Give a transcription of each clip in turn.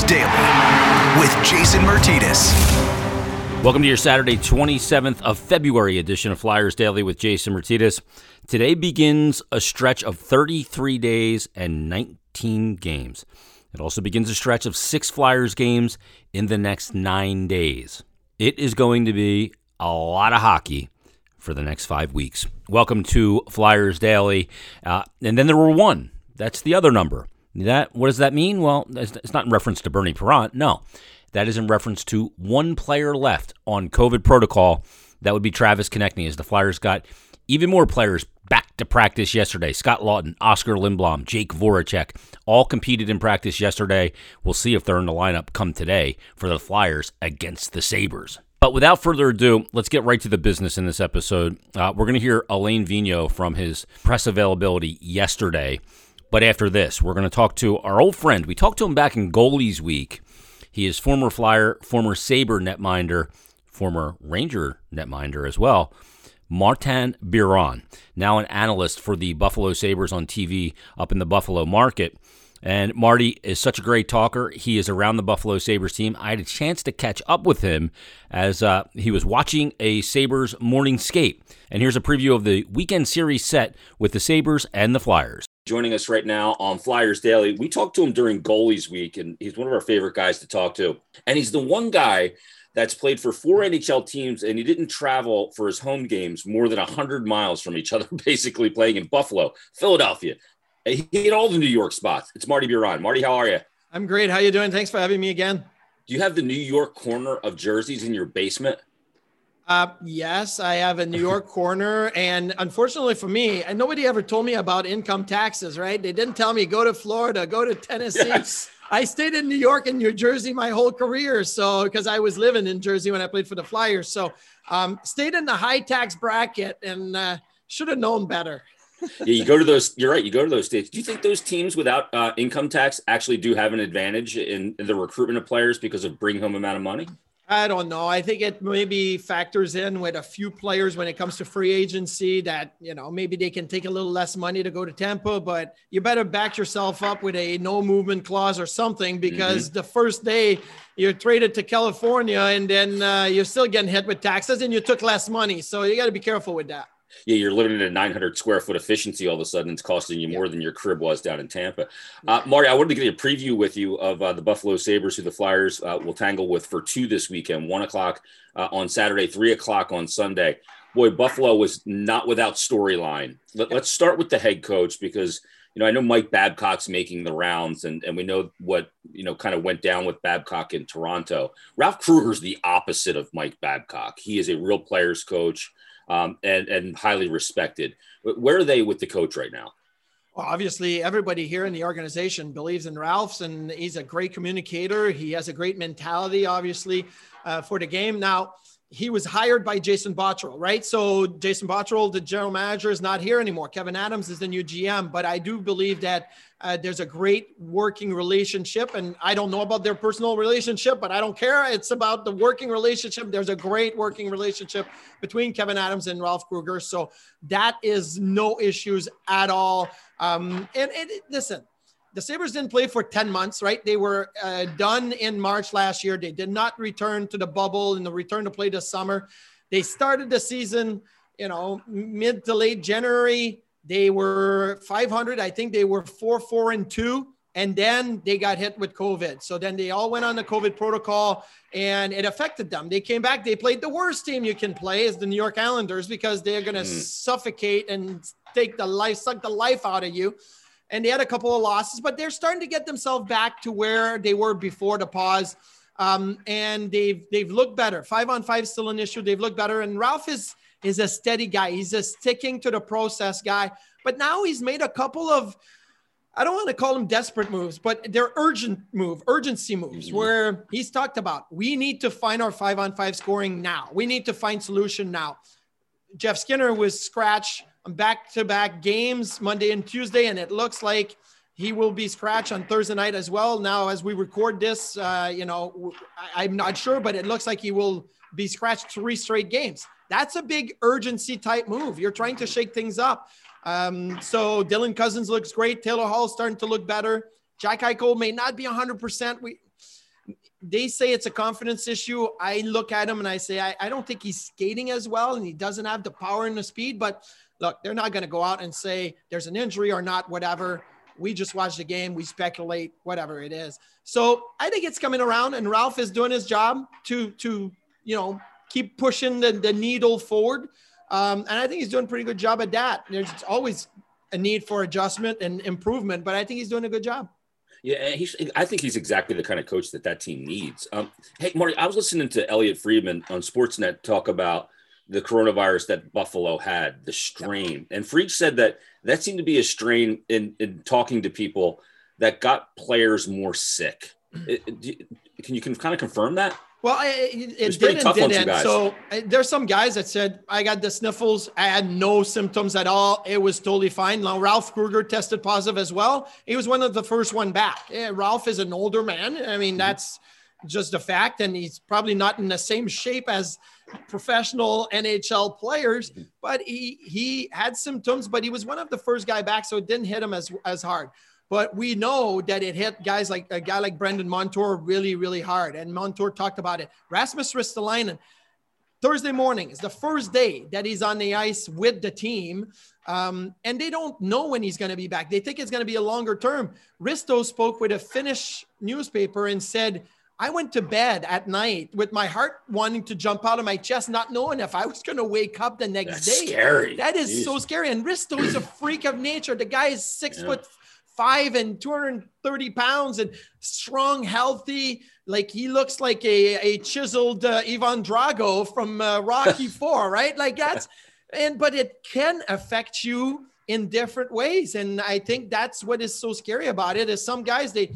Daily with Jason Myrtetus. Welcome to your Saturday, 27th of February edition of Flyers Daily with Jason Myrtetus. Today begins a stretch of 33 days and 19 games. It also begins a stretch of six Flyers games in the next nine days. It is going to be a lot of hockey for the next five weeks. Welcome to Flyers Daily. Uh, and then there were one. That's the other number. That what does that mean? Well, it's not in reference to Bernie Parent. No, that is in reference to one player left on COVID protocol. That would be Travis Konecny. As the Flyers got even more players back to practice yesterday. Scott Laughton, Oscar Lindblom, Jake Voracek all competed in practice yesterday. We'll see if they're in the lineup come today for the Flyers against the Sabres. But without further ado, let's get right to the business in this episode. Uh, we're going to hear Alain Vigneault from his press availability yesterday. But after this, we're going to talk to our old friend. We talked to him back in Goalies Week. He is former Flyer, former Sabre netminder, former Ranger netminder as well. Martin Biron, now an analyst for the Buffalo Sabres on TV up in the Buffalo market. And Marty is such a great talker. He is around the Buffalo Sabres team. I had a chance to catch up with him as uh, he was watching a Sabres morning skate. And here's a preview of the weekend series set with the Sabres and the Flyers joining us right now on Flyers Daily. We talked to him during Goalies Week, and he's one of our favorite guys to talk to. And he's the one guy that's played for four NHL teams, and he didn't travel for his home games more than 100 miles from each other, basically playing in Buffalo, Philadelphia. He hit all the New York spots. It's Marty Biron. Marty, how are you? I'm great. How you doing? Thanks for having me again. Do you have the New York corner of jerseys in your basement? Uh, yes, I have a New York corner, and unfortunately for me, and nobody ever told me about income taxes. Right? They didn't tell me go to Florida, go to Tennessee. Yes. I stayed in New York and New Jersey my whole career, so because I was living in Jersey when I played for the Flyers, so um, stayed in the high tax bracket and uh, should have known better. yeah, you go to those. You're right. You go to those states. Do you think those teams without uh, income tax actually do have an advantage in, in the recruitment of players because of bring home amount of money? I don't know. I think it maybe factors in with a few players when it comes to free agency that, you know, maybe they can take a little less money to go to Tampa, but you better back yourself up with a no movement clause or something because mm-hmm. the first day you're traded to California and then uh, you're still getting hit with taxes and you took less money. So you got to be careful with that yeah, you're living in a 900 square foot efficiency. All of a sudden, it's costing you more than your crib was down in Tampa. Uh, Marty, I wanted to get a preview with you of uh, the Buffalo Sabres, who the Flyers uh, will tangle with for two this weekend, one o'clock uh, on Saturday, three o'clock on Sunday. Boy, Buffalo was not without storyline. Let, us start with the head coach because you know I know Mike Babcock's making the rounds, and and we know what you know kind of went down with Babcock in Toronto. Ralph Krueger's the opposite of Mike Babcock. He is a real players coach um, and and highly respected. Where are they with the coach right now? Well, obviously, everybody here in the organization believes in Ralph's, and he's a great communicator. He has a great mentality, obviously, uh, for the game. Now, he was hired by Jason Botterill, right? So Jason Botterill, the general manager, is not here anymore. Kevin Adams is the new GM, but I do believe that uh, there's a great working relationship, and I don't know about their personal relationship, but I don't care. It's about the working relationship. There's a great working relationship between Kevin Adams and Ralph Krueger, so that is no issues at all. Um, and, and listen, the Sabres didn't play for 10 months, right? They were uh, done in March last year. They did not return to the bubble and the return to play this summer. They started the season, you know, mid to late January. They were 500. I think they were 4 4 and 2. And then they got hit with COVID. So then they all went on the COVID protocol and it affected them. They came back. They played the worst team you can play is the New York Islanders because they're going to mm. suffocate and take the life, suck the life out of you and they had a couple of losses, but they're starting to get themselves back to where they were before the pause. Um, and they've they've looked better. Five on five still an issue. They've looked better. And Ralph is is a steady guy. He's a sticking to the process guy. But now he's made a couple of I don't want to call them desperate moves, but they're urgent move, urgency moves mm-hmm. where he's talked about we need to find our five on five scoring now. We need to find solution now. Jeff Skinner was scratch back to back games Monday and Tuesday, and it looks like he will be scratched on Thursday night as well. Now, as we record this, uh, you know, I, I'm not sure, but it looks like he will be scratched three straight games. That's a big urgency type move. You're trying to shake things up. Um, so Dylan Cozens looks great. Taylor Hall starting to look better. Jack Eichel may not be 100%. We they say it's a confidence issue. I look at him and I say, I, I don't think he's skating as well and he doesn't have the power and the speed. But look, they're not going to go out and say there's an injury or not, whatever. We just watch the game, we speculate, whatever it is. So I think it's coming around, and Ralph is doing his job to to you know keep pushing the, the needle forward. Um, and I think he's doing a pretty good job at that. There's always a need for adjustment and improvement, but I think he's doing a good job. Yeah, he's. I think he's exactly the kind of coach that that team needs. Um, hey, Marty, I was listening to Elliot Friedman on Sportsnet talk about the coronavirus that Buffalo had, the strain, and Freak said that that seemed to be a strain in, in talking to people that got players more sick. It, it, can you can kind of confirm that? Well, it, it, did and didn't. So there's some guys that said I got the sniffles. I had no symptoms at all. It was totally fine. Now Ralph Krueger tested positive as well. He was one of the first one back. Yeah, Ralph is an older man. I mean, mm-hmm. that's just a fact, and he's probably not in the same shape as professional NHL players. Mm-hmm. But he he had symptoms, but he was one of the first guy back, so it didn't hit him as as hard. But we know that it hit guys like a guy like Brandon Montour really, really hard. And Montour talked about it. Rasmus Ristolainen, Thursday morning is the first day that he's on the ice with the team. Um, and they don't know when he's going to be back. They think it's going to be a longer term. Risto spoke with a Finnish newspaper and said, I went to bed at night with my heart wanting to jump out of my chest, not knowing if I was going to wake up the next That's day. Scary. That is Jeez. so scary. And Risto is a freak of nature. The guy is six yeah. foot five and 230 pounds and strong, healthy. Like he looks like a, a chiseled uh, Ivan Drago from uh, Rocky Four, right? Like that's, and but it can affect you in different ways. And I think that's what is so scary about it is some guys, they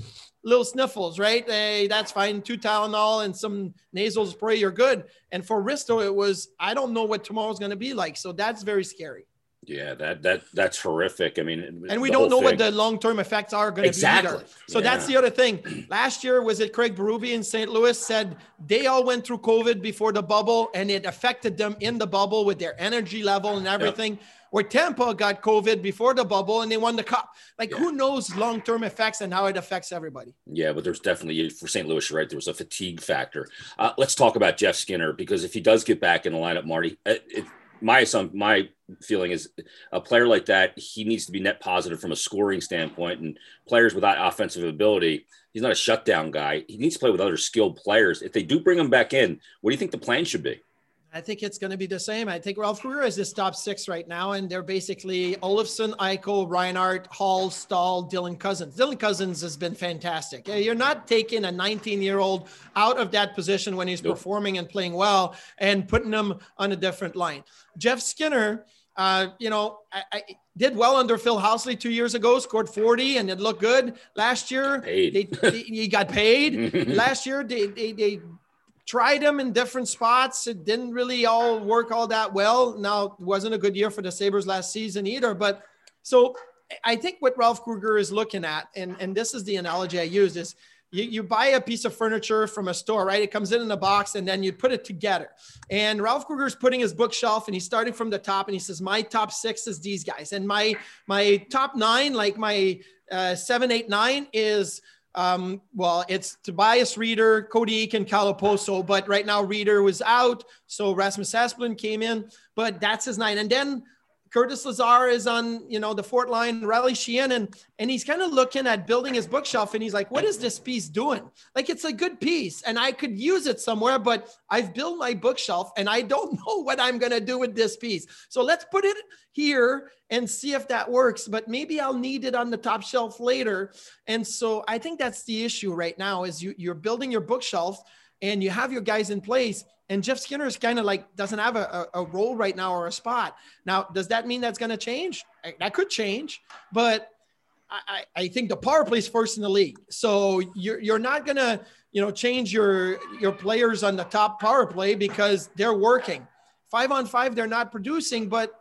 little sniffles, right? Hey, that's fine. Two Tylenol and some nasal spray, you're good. And for Risto, it was, I don't know what tomorrow's going to be like. So that's very scary. Yeah, that that that's horrific. I mean, and we don't know thing. what the long term effects are going to exactly. be either. So yeah. that's the other thing. Last year was it Craig Berube in St. Louis said they all went through COVID before the bubble, and it affected them in the bubble with their energy level and everything. Yep. Where Tampa got COVID before the bubble and they won the cup. Like, yeah. who knows long term effects and how it affects everybody? Yeah, but there's definitely for St. Louis, right? There was a fatigue factor. Uh, let's talk about Jeff Skinner because if he does get back in the lineup, Marty, it, it, my some my feeling is a player like that he needs to be net positive from a scoring standpoint and players without offensive ability he's not a shutdown guy he needs to play with other skilled players if they do bring him back in what do you think the plan should be I think it's going to be the same. I think Ralph Krueger is this top six right now, and they're basically Olofsson, Eichel, Reinhart, Hall, Staal, Dylan Cozens. Dylan Cozens has been fantastic. You're not taking a 19 year old out of that position when he's nope. performing and playing well and putting him on a different line. Jeff Skinner, uh, you know, I, I, did well under Phil Housley two years ago, scored 40 and it looked good. Last year, they, they, he got paid. Last year, they, they, they tried them in different spots. It didn't really all work all that well. Now, it wasn't a good year for the Sabres last season either. But so I think what Ralph Krueger is looking at, and, and this is the analogy I use, is you, you buy a piece of furniture from a store, right? It comes in in a box and then you put it together. And Ralph Krueger is putting his bookshelf and he's starting from the top and he says, my top six is these guys. And my, my top nine, like my uh, seven, eight, nine is – um, well, it's Tobias Rieder, Cody Eakin, Kyle Okposo, but right now Rieder was out. So Rasmus Asplund came in, but that's his nine. And then Curtis Lazar is on, you know, the Fort line, Riley Sheahan, and, and he's kind of looking at building his bookshelf and he's like, what is this piece doing? Like, it's a good piece and I could use it somewhere, but I've built my bookshelf and I don't know what I'm to do with this piece. So let's put it here and see if that works, but maybe I'll need it on the top shelf later. And so I think that's the issue right now is you, you're building your bookshelf and you have your guys in place and Jeff Skinner is kind of like doesn't have a, a, role right now or a spot. Now, does that mean that's going to change? That could change, but I, I think the power play is first in the league. So you're, you're not going to, you know, change your, your players on the top power play because they're working five on five. They're not producing, but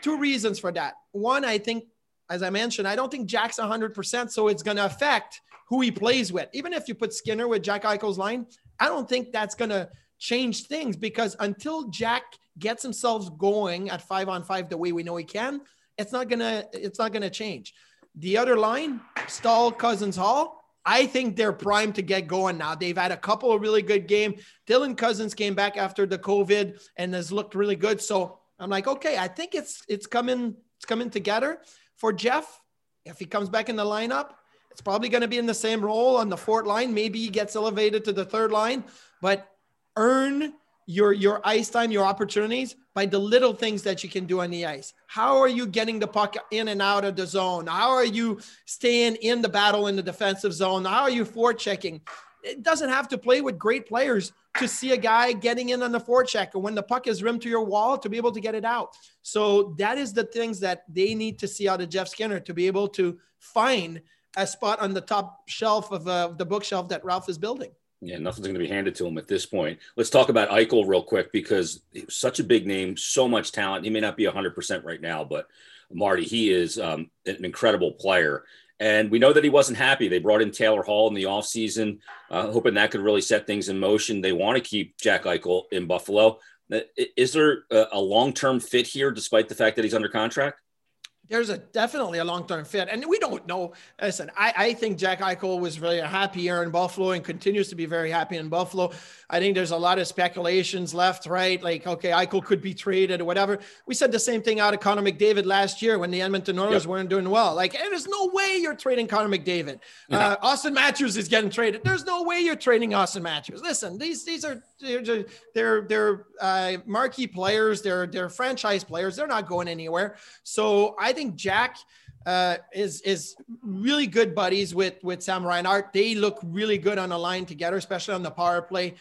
two reasons for that. One, I think, as I mentioned, I don't think Jack's hundred percent. So it's going to affect who he plays with. Even if you put Skinner with Jack Eichel's line, I don't think that's going to change things because until Jack gets himself going at five on five the way we know he can, it's not gonna it's not gonna change. The other line, Staal, Cozens, Hall, I think they're primed to get going now. They've had a couple of really good games. Dylan Cozens came back after the COVID and has looked really good. So I'm like, okay, I think it's it's coming it's coming together for Jeff. If he comes back in the lineup, it's probably going to be in the same role on the fourth line. Maybe he gets elevated to the third line, but earn your your ice time, your opportunities by the little things that you can do on the ice. How are you getting the puck in and out of the zone? How are you staying in the battle in the defensive zone? How are you forechecking? It doesn't have to play with great players to see a guy getting in on the forecheck or when the puck is rimmed to your wall to be able to get it out. So that is the things that they need to see out of Jeff Skinner to be able to find a spot on the top shelf of uh, the bookshelf that Ralph is building. Yeah, nothing's going to be handed to him at this point. Let's talk about Eichel real quick because such a big name, so much talent. He may not be 100% right now, but Marty, he is um, an incredible player. And we know that he wasn't happy. They brought in Taylor Hall in the offseason, uh, hoping that could really set things in motion. They want to keep Jack Eichel in Buffalo. Uh, is there a long term fit here, despite the fact that he's under contract? There's a definitely a long-term fit. And we don't know listen I, I think jack eichel was very happy here in buffalo and continues to be very happy in buffalo. I think there's a lot of speculations left right? Like okay eichel could be traded or whatever. We said the same thing out of connor mcdavid last year when the edmonton oilers yep. weren't doing well. Like there's no way you're trading connor mcdavid. Uh, auston matthews is getting traded. There's no way you're trading Auston matthews. Listen these these are they're they're, they're uh, marquee players. They're they're franchise players. They're not going anywhere. So i think Jack uh, is is really good buddies with with Sam Reinhart. They look really good on the line together, especially on the power play.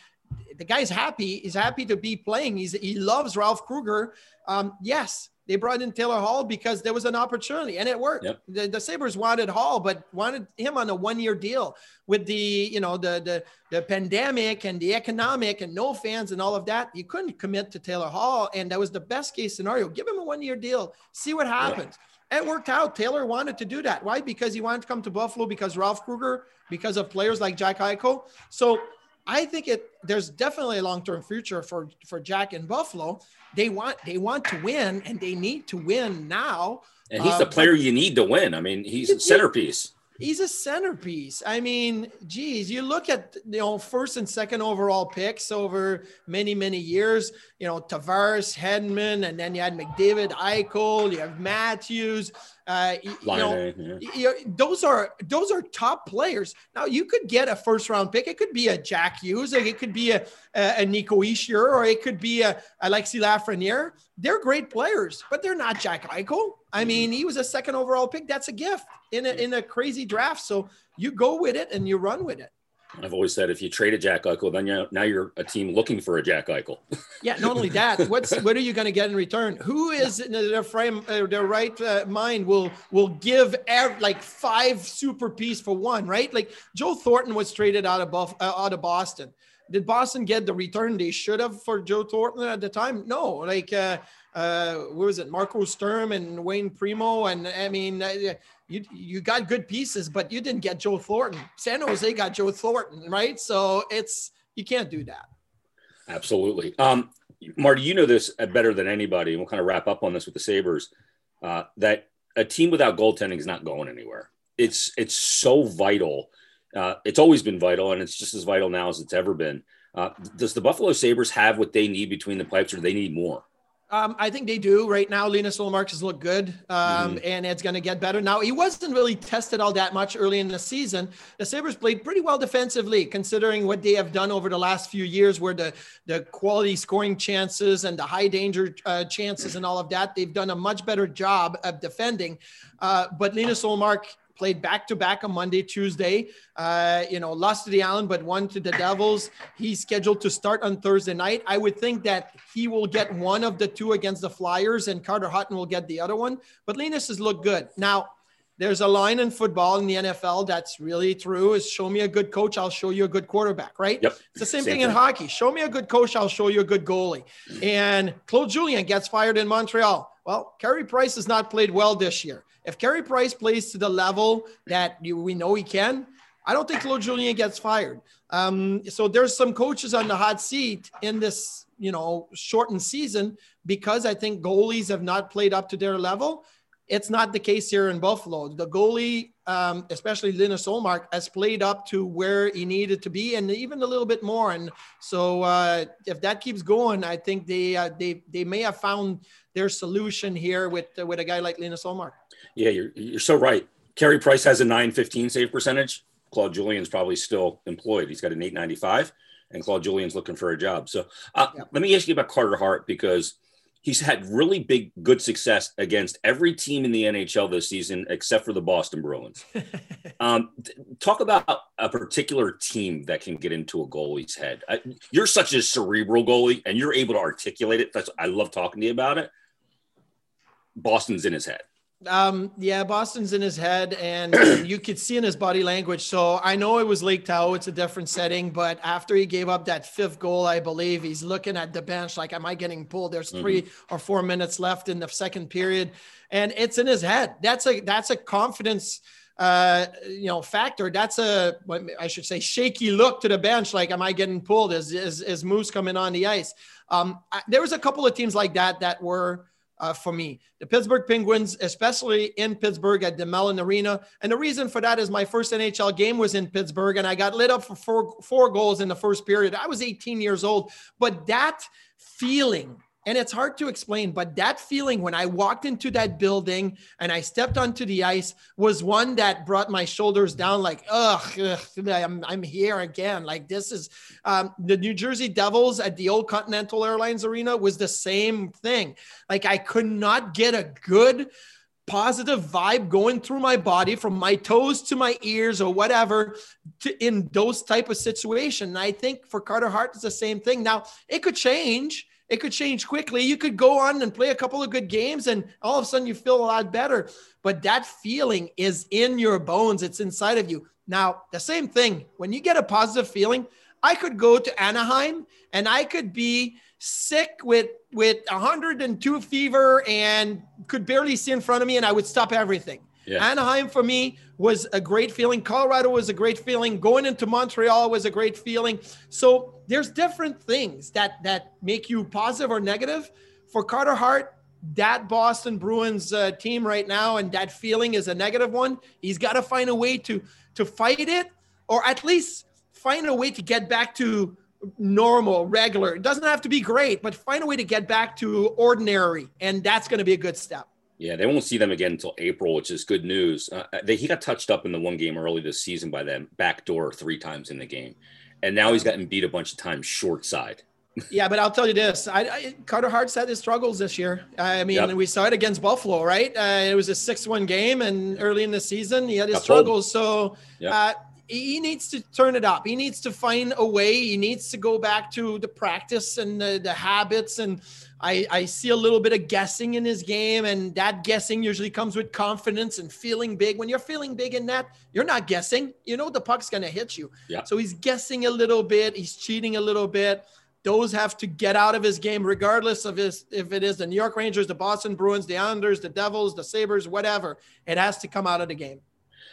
The guy's happy. He's happy to be playing. He's he loves Ralph Krueger. Um, yes, they brought in Taylor Hall because there was an opportunity and it worked. Yep. The, the, Sabres wanted Hall, but wanted him on a one-year deal with the, you know, the, the, the pandemic and the economic and no fans and all of that. You couldn't commit to Taylor Hall. And that was the best case scenario. Give him a one-year deal, see what happens. Yeah it worked out. Taylor wanted to do that. Why? Because he wanted to come to Buffalo because Ralph Krueger, because of players like Jack Eichel. So I think it there's definitely a long-term future for for Jack in Buffalo. They want they want to win and they need to win now. And he's uh, the player you need to win. I mean, he's a centerpiece he's a centerpiece. I mean, geez, you look at you know first and second overall picks over many many years. You know Tavares, Hedman, and then you had McDavid, Eichel. You have Matthews. Uh, you, know, yeah. you, those are those are top players. Now you could get a first round pick. It could be a Jack Hughes. It could be a, a, a Nico Hischier, or it could be a Alexis Lafreniere. They're great players, but they're not Jack Eichel. I mm-hmm. mean, he was a second overall pick. That's a gift in a, in a crazy draft. So you go with it and you run with it. I've always said if you trade a Jack Eichel, then you now you're a team looking for a Jack Eichel. yeah, not only that, what's what are you going to get in return? Who is in their frame, uh, their right uh, mind will will give ev- like five super piece for one, right? Like Joe Thornton was traded out of Buff, uh, out of Boston. Did Boston get the return they should have for Joe Thornton at the time? No, like uh, uh, what was it, Marco Sturm and Wayne Primeau, and I mean. Uh, you you got good pieces, but you didn't get Joe Thornton. San Jose got Joe Thornton, right? So it's you can't do that. Absolutely. Um, Marty, you know this better than anybody, and we'll kind of wrap up on this with the Sabres. Uh, that a team without goaltending is not going anywhere. It's it's so vital. Uh, it's always been vital, and it's just as vital now as it's ever been. Uh, does the Buffalo Sabres have what they need between the pipes, or do they need more? Um, I think they do right now. Linus Ullmark has looked good, um, mm-hmm. and it's going to get better. Now he wasn't really tested all that much early in the season. The Sabres played pretty well defensively, considering what they have done over the last few years, where the the quality scoring chances and the high danger uh, chances and all of that. They've done a much better job of defending. Uh, but Linus Ullmark played back to back on Monday, Tuesday. Uh, you know, lost to the Island, but won to the Devils. He's scheduled to start on Thursday night. I would think that he will get one of the two against the Flyers, and Carter Hutton will get the other one. But Linus has looked good. Now, there's a line in football in the NFL that's really true is show me a good coach, I'll show you a good quarterback, right? Yep. It's the same, same thing, thing in hockey. Show me a good coach, I'll show you a good goalie. And Claude Julien gets fired in Montreal. Well, Carey Price has not played well this year. If Carey Price plays to the level that you, we know he can, I don't think Claude Julien gets fired. Um, so there's some coaches on the hot seat in this, you know, shortened season because I think goalies have not played up to their level. It's not the case here in Buffalo. The goalie, um, especially Linus Ullmark, has played up to where he needed to be, and even a little bit more. And so, uh, if that keeps going, I think they uh, they they may have found their solution here with uh, with a guy like Linus Ullmark. Yeah, you're you're so right. Carey Price has a 915 save percentage. Claude Julien's probably still employed. He's got an 895, and Claude Julien's looking for a job. So uh, yeah. let me ask you about Carter Hart because he's had really big, good success against every team in the NHL this season except for the Boston Bruins. um, talk about a particular team that can get into a goalie's head. I, you're such a cerebral goalie, and you're able to articulate it. That's I love talking to you about it. Boston's in his head. Um, yeah, Boston's in his head, and you could see in his body language. So I know it was Lake Tahoe; it's a different setting. But after he gave up that fifth goal, I believe he's looking at the bench like, "Am I getting pulled?" There's mm-hmm. 3 or four minutes left in the second period, and it's in his head. That's a that's a confidence uh, you know, factor. That's a, I should say, shaky look to the bench. Like, am I getting pulled? Is is, is Moose coming on the ice? Um, I, there was a couple of teams like that that were uh, for me. The Pittsburgh Penguins, especially in Pittsburgh at the Mellon Arena. And the reason for that is my first NHL game was in Pittsburgh and I got lit up for four, four goals in the first period. I was 18 years old, but that feeling and it's hard to explain, but that feeling when I walked into that building and I stepped onto the ice was one that brought my shoulders down like, ugh, ugh I'm, I'm here again. Like this is um, the New Jersey Devils at the old Continental Airlines Arena was the same thing. Like I could not get a good positive vibe going through my body from my toes to my ears or whatever to, in those type of situation. And I think for Carter Hart, it's the same thing. Now it could change it could change quickly. You could go on and play a couple of good games, and all of a sudden you feel a lot better. But that feeling is in your bones, it's inside of you. Now, the same thing, when you get a positive feeling, I could go to Anaheim and I could be sick with with 102 fever and could barely see in front of me and I would stop everything. Yeah. Anaheim for me was a great feeling. Colorado was a great feeling. Going into Montreal was a great feeling. So there's different things that that make you positive or negative. For Carter Hart, that Boston Bruins uh, team right now and that feeling is a negative one. He's got to find a way to to fight it or at least find a way to get back to normal, regular. It doesn't have to be great, but find a way to get back to ordinary and that's going to be a good step. Yeah, they won't see them again until April, which is good news. Uh, they, he got touched up in the one game early this season by them, backdoor three times in the game, and now he's gotten beat a bunch of times short side. yeah, but I'll tell you this: I, I, Carter Hart's had his struggles this year. I mean, yep. we saw it against Buffalo, right? Uh, it was a six-one game, and early in the season, he had his struggles. So. Yep. Uh, he needs to turn it up. He needs to find a way. He needs to go back to the practice and the, the habits and I, I see a little bit of guessing in his game, and that guessing usually comes with confidence and feeling big. When you're feeling big in that, you're not guessing. You know the puck's going to hit you. Yeah. So he's guessing a little bit. He's cheating a little bit. Those have to get out of his game, regardless of his if it is the New York Rangers, the Boston Bruins, the Islanders, the Devils, the Sabres, whatever. It has to come out of the game.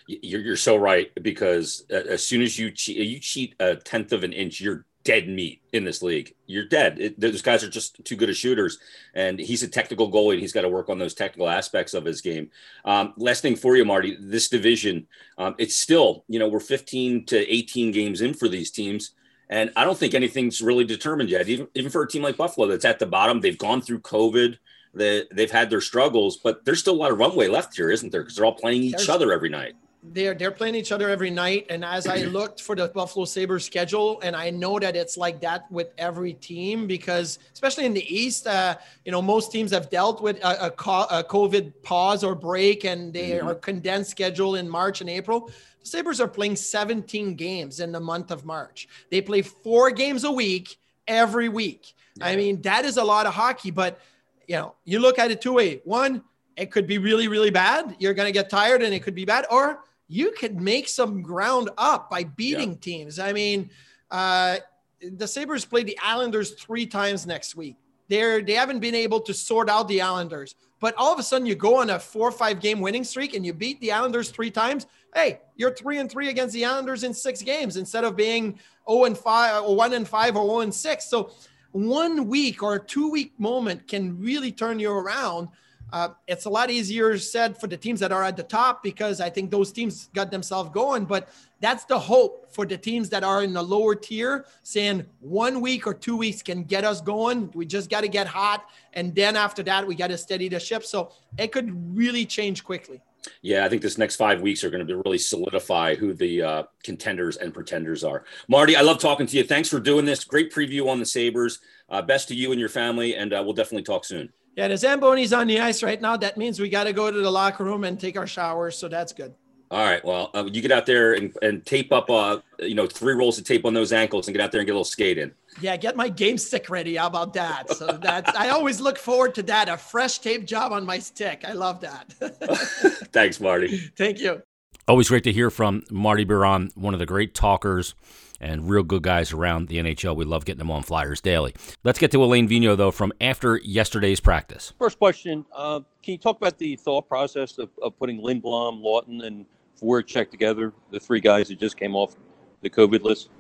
You're, you're so right because as soon as you cheat, you cheat a tenth of an inch, you're dead meat in this league. You're dead. It, those guys are just too good of shooters, and he's a technical goalie. And he's got to work on those technical aspects of his game. Um, last thing for you, Marty, this division, um, it's still, you know, we're 15 to 18 games in for these teams. And I don't think anything's really determined yet, even, even for a team like Buffalo that's at the bottom. They've gone through COVID. They, they've had their struggles, but there's still a lot of runway left here, isn't there? Because they're all playing each there's, other every night they're they're playing each other every night. And as i looked for the buffalo sabres schedule and i know that it's like that with every team because especially in the east uh, you know most teams have dealt with a, a, a covid pause or break and they mm-hmm. are condensed schedule in march and april. The sabres are playing 17 games in the month of march. They play four games a week every week. Yeah. i mean that is a lot of hockey but you know you look at it two way. One it could be really really bad. You're going to get tired and it could be bad. Or you could make some ground up by beating yeah. teams. I mean, uh, the Sabres played the Islanders three times next week. They're, they haven't been able to sort out the Islanders. But all of a sudden, you go on a four or five game winning streak and you beat the Islanders three times. Hey, you're three and three against the Islanders in six games instead of being 0 and 5 or 1 and 5 or 0 and 6. So one week or two week moment can really turn you around. Uh, it's a lot easier said for the teams that are at the top because I think those teams got themselves going. But that's the hope for the teams that are in the lower tier, saying one week or two weeks can get us going. We just got to get hot. And then after that, we got to steady the ship. So it could really change quickly. Yeah, I think this next five weeks are going to really solidify who the uh, contenders and pretenders are. Marty, I love talking to you. Thanks for doing this. Great preview on the Sabres. Uh, best to you and your family, and uh, we'll definitely talk soon. Yeah, the Zamboni's on the ice right now. That means we got to go to the locker room and take our showers. So that's good. All right. Well, uh, you get out there and, and tape up, uh, you know, three rolls of tape on those ankles and get out there and get a little skate in. Yeah, get my game stick ready. How about that? So that's I always look forward to that. A fresh tape job on my stick. I love that. Thanks, Marty. Thank you. Always great to hear from Marty Biron, one of the great talkers and real good guys around the NHL. We love getting them on Flyers Daily. Let's get to Alain Vigneault, though, from after yesterday's practice. First question uh, Can you talk about the thought process of, of putting Lindblom, Laughton, and Voracek together, the three guys that just came off the COVID list?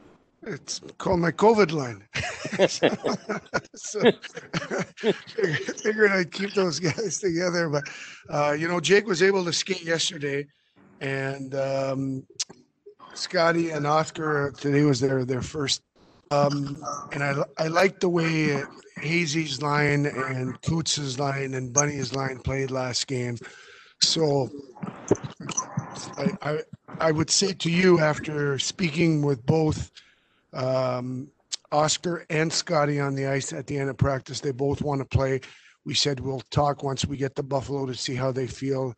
It's called my COVID line. so, figured I'd keep those guys together. But, uh, you know, Jake was able to skate yesterday. And um, Scotty and Oscar today was their their first. Um, and I I like the way Hazy's line and Coots's line and Bunny's line played last game. So I, I I would say to you after speaking with both um, Oscar and Scotty on the ice at the end of practice, they both want to play. We said we'll talk once we get to Buffalo to see how they feel.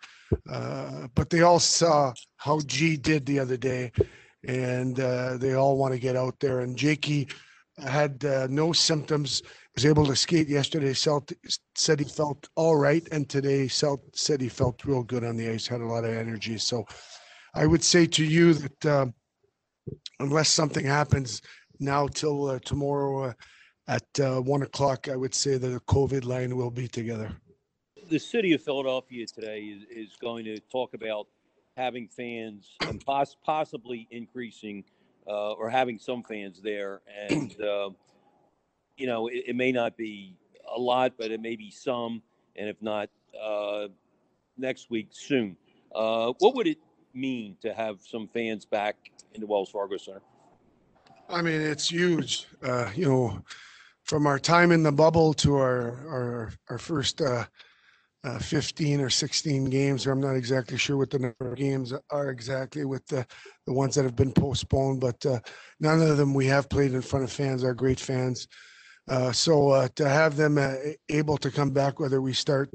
Uh, but they all saw how G did the other day, and uh, they all want to get out there. And Jakey had uh, no symptoms, was able to skate yesterday. Selt said he felt all right, and today Selt said he felt real good on the ice, had a lot of energy. So I would say to you that uh, unless something happens now till uh, tomorrow uh, at one o'clock, I would say that the COVID line will be together the city of Philadelphia today is, is going to talk about having fans and poss- possibly increasing uh, or having some fans there. And, uh, you know, it, it, may not be a lot, but it may be some. And if not, uh, next week soon. Uh, what would it mean to have some fans back in the Wells Fargo Center? I mean, it's huge. Uh, you know, from our time in the bubble to our our, our first uh, uh, 15 or 16 games, or I'm not exactly sure what the number of games are exactly with the, the ones that have been postponed, but uh, none of them we have played in front of fans, are great fans. Uh, so uh, to have them uh, able to come back, whether we start,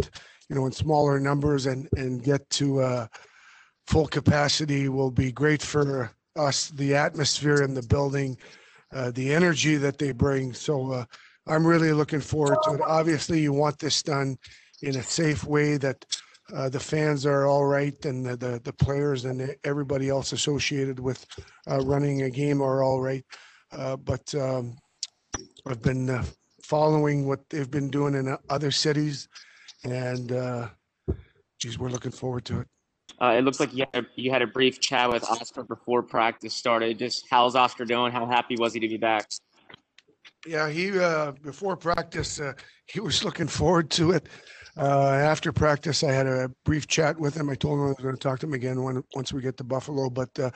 you know, in smaller numbers and, and get to full capacity will be great for us, the atmosphere in the building, the energy that they bring. So I'm really looking forward to it. Obviously, you want this done in a safe way that uh, the fans are all right and the, the, the players and everybody else associated with uh, running a game are all right. Uh, but um, I've been uh, following what they've been doing in other cities, and uh, geez, we're looking forward to it. Uh, it looks like you had, a, you had a brief chat with Oscar before practice started. Just how's Oscar doing? How happy was he to be back? Yeah, he before practice he was looking forward to it. Uh, after practice, I had a brief chat with him. I told him I was going to talk to him again when, once we get to Buffalo. But uh,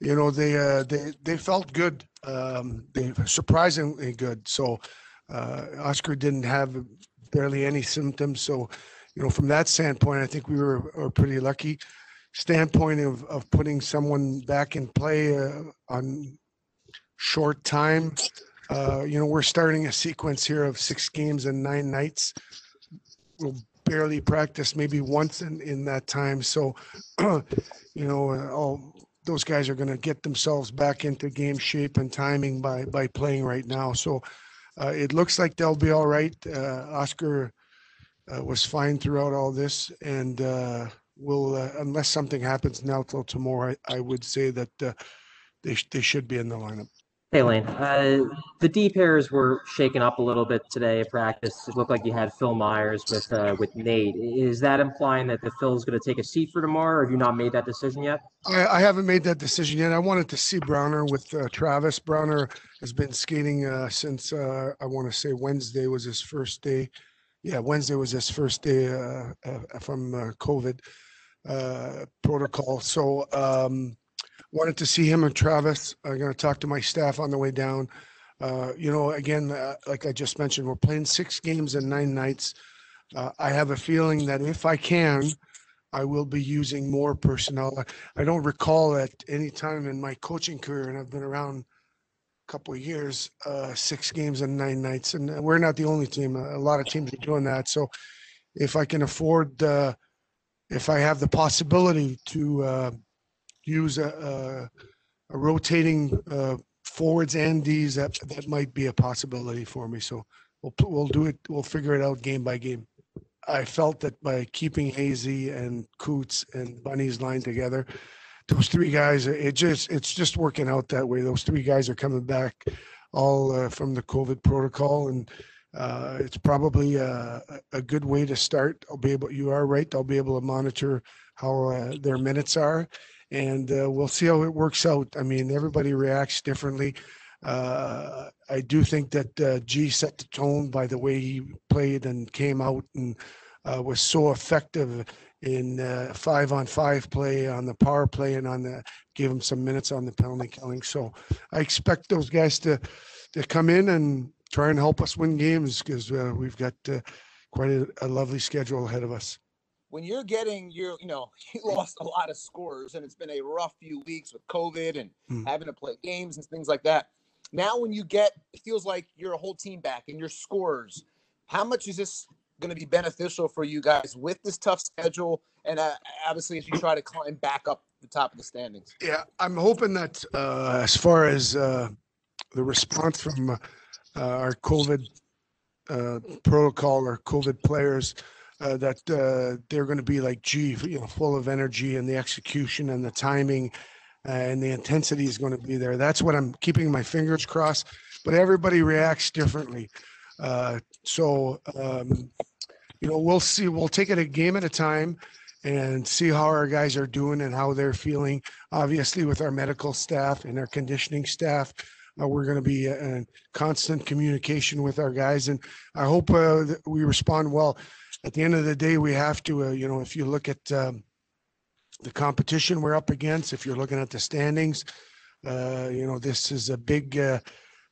you know, they uh, they they felt good. Um, they surprisingly good. So uh, Oscar didn't have barely any symptoms. So you know, from that standpoint, I think we were, were pretty lucky. Standpoint of of putting someone back in play uh, on short time. Uh, you know, we're starting a sequence here of six games and nine nights We'll barely practice maybe once in, in that time. So, you know, uh, all those guys are going to get themselves back into game shape and timing by by playing right now. So, uh, it looks like they'll be all right. Uh, Oscar uh, was fine throughout all this, and uh, will uh, unless something happens now till tomorrow, I, I would say that they sh- they should be in the lineup. Hey, Lane. Uh, the D pairs were shaken up a little bit today at practice. It looked like you had Phil Myers with uh, with Nate. Is that implying that the Phil's going to take a seat for tomorrow, or have you not made that decision yet? I, I haven't made that decision yet. I wanted to see Browner with uh, Travis. Browner has been skating uh, since uh, I want to say Wednesday was his first day yeah, Wednesday was his first day uh, uh, from uh, COVID uh, protocol. So um, wanted to see him and Travis. I'm going to talk to my staff on the way down. Uh, you know, again, uh, like I just mentioned, we're playing six games in nine nights. Uh, I have a feeling that if I can, I will be using more personnel. I, I don't recall at any time in my coaching career, and I've been around couple of years, uh, six games and nine nights, and we're not the only team. A lot of teams are doing that. So, if I can afford, uh, if I have the possibility to uh, use a, a, a rotating uh, forwards and D's, that that might be a possibility for me. So we'll we'll do it. We'll figure it out game by game. I felt that by keeping Hazy and Coots and Bunny's line together, those three guys, it just it's just working out that way. Those three guys are coming back all uh, from the COVID protocol, and uh, it's probably a, a good way to start. I'll be able. You are right. I'll be able to monitor how uh, their minutes are, and uh, we'll see how it works out. I mean, everybody reacts differently. Uh, I do think that uh, G set the tone by the way he played and came out and was so effective in uh, five on five play on the power play and on the give him some minutes on the penalty killing. So I expect those guys to to come in and try and help us win games because uh, we've got uh, quite a, a lovely schedule ahead of us when you're getting your, you know, you lost a lot of scores and it's been a rough few weeks with COVID and Hmm. having to play games and things like that. Now, when you get, it feels like you're a whole team back and your scores, how much is this going to be beneficial for you guys with this tough schedule? And uh, obviously, as you try to climb back up the top of the standings. Yeah, I'm hoping that uh, as far as uh, the response from uh, our COVID uh, protocol or COVID players, uh, that they're going to be like gee, you know, full of energy and the execution and the timing and the intensity is going to be there. That's what I'm keeping my fingers crossed. But everybody reacts differently. Uh, so, um, you know, we'll see. We'll take it a game at a time and see how our guys are doing and how they're feeling. Obviously, with our medical staff and our conditioning staff, uh, we're going to be in constant communication with our guys, and I hope uh, we respond well. At the end of the day, we have to, uh, you know, if you look at um, the competition we're up against, if you're looking at the standings, uh, you know, this is a big uh,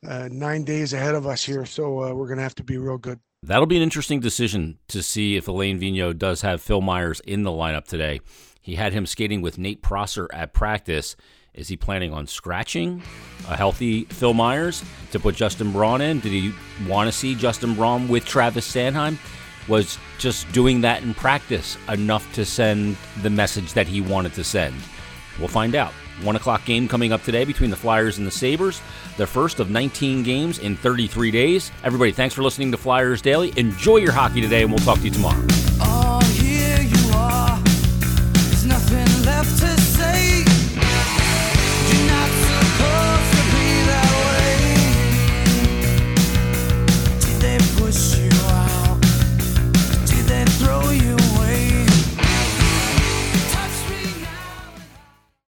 uh, nine days ahead of us here, so we're going to have to be real good. That'll be an interesting decision to see if Alain Vigneault does have Phil Myers in the lineup today. He had him skating with Nate Prosser at practice. Is he planning on scratching a healthy Phil Myers to put Justin Braun in? Did he want to see Justin Braun with Travis Sanheim? Was just doing that in practice enough to send the message that he wanted to send? We'll find out. One o'clock game coming up today between the Flyers and the Sabres, the first of 19 games in 33 days. Everybody, thanks for listening to Flyers Daily. Enjoy your hockey today, and we'll talk to you tomorrow.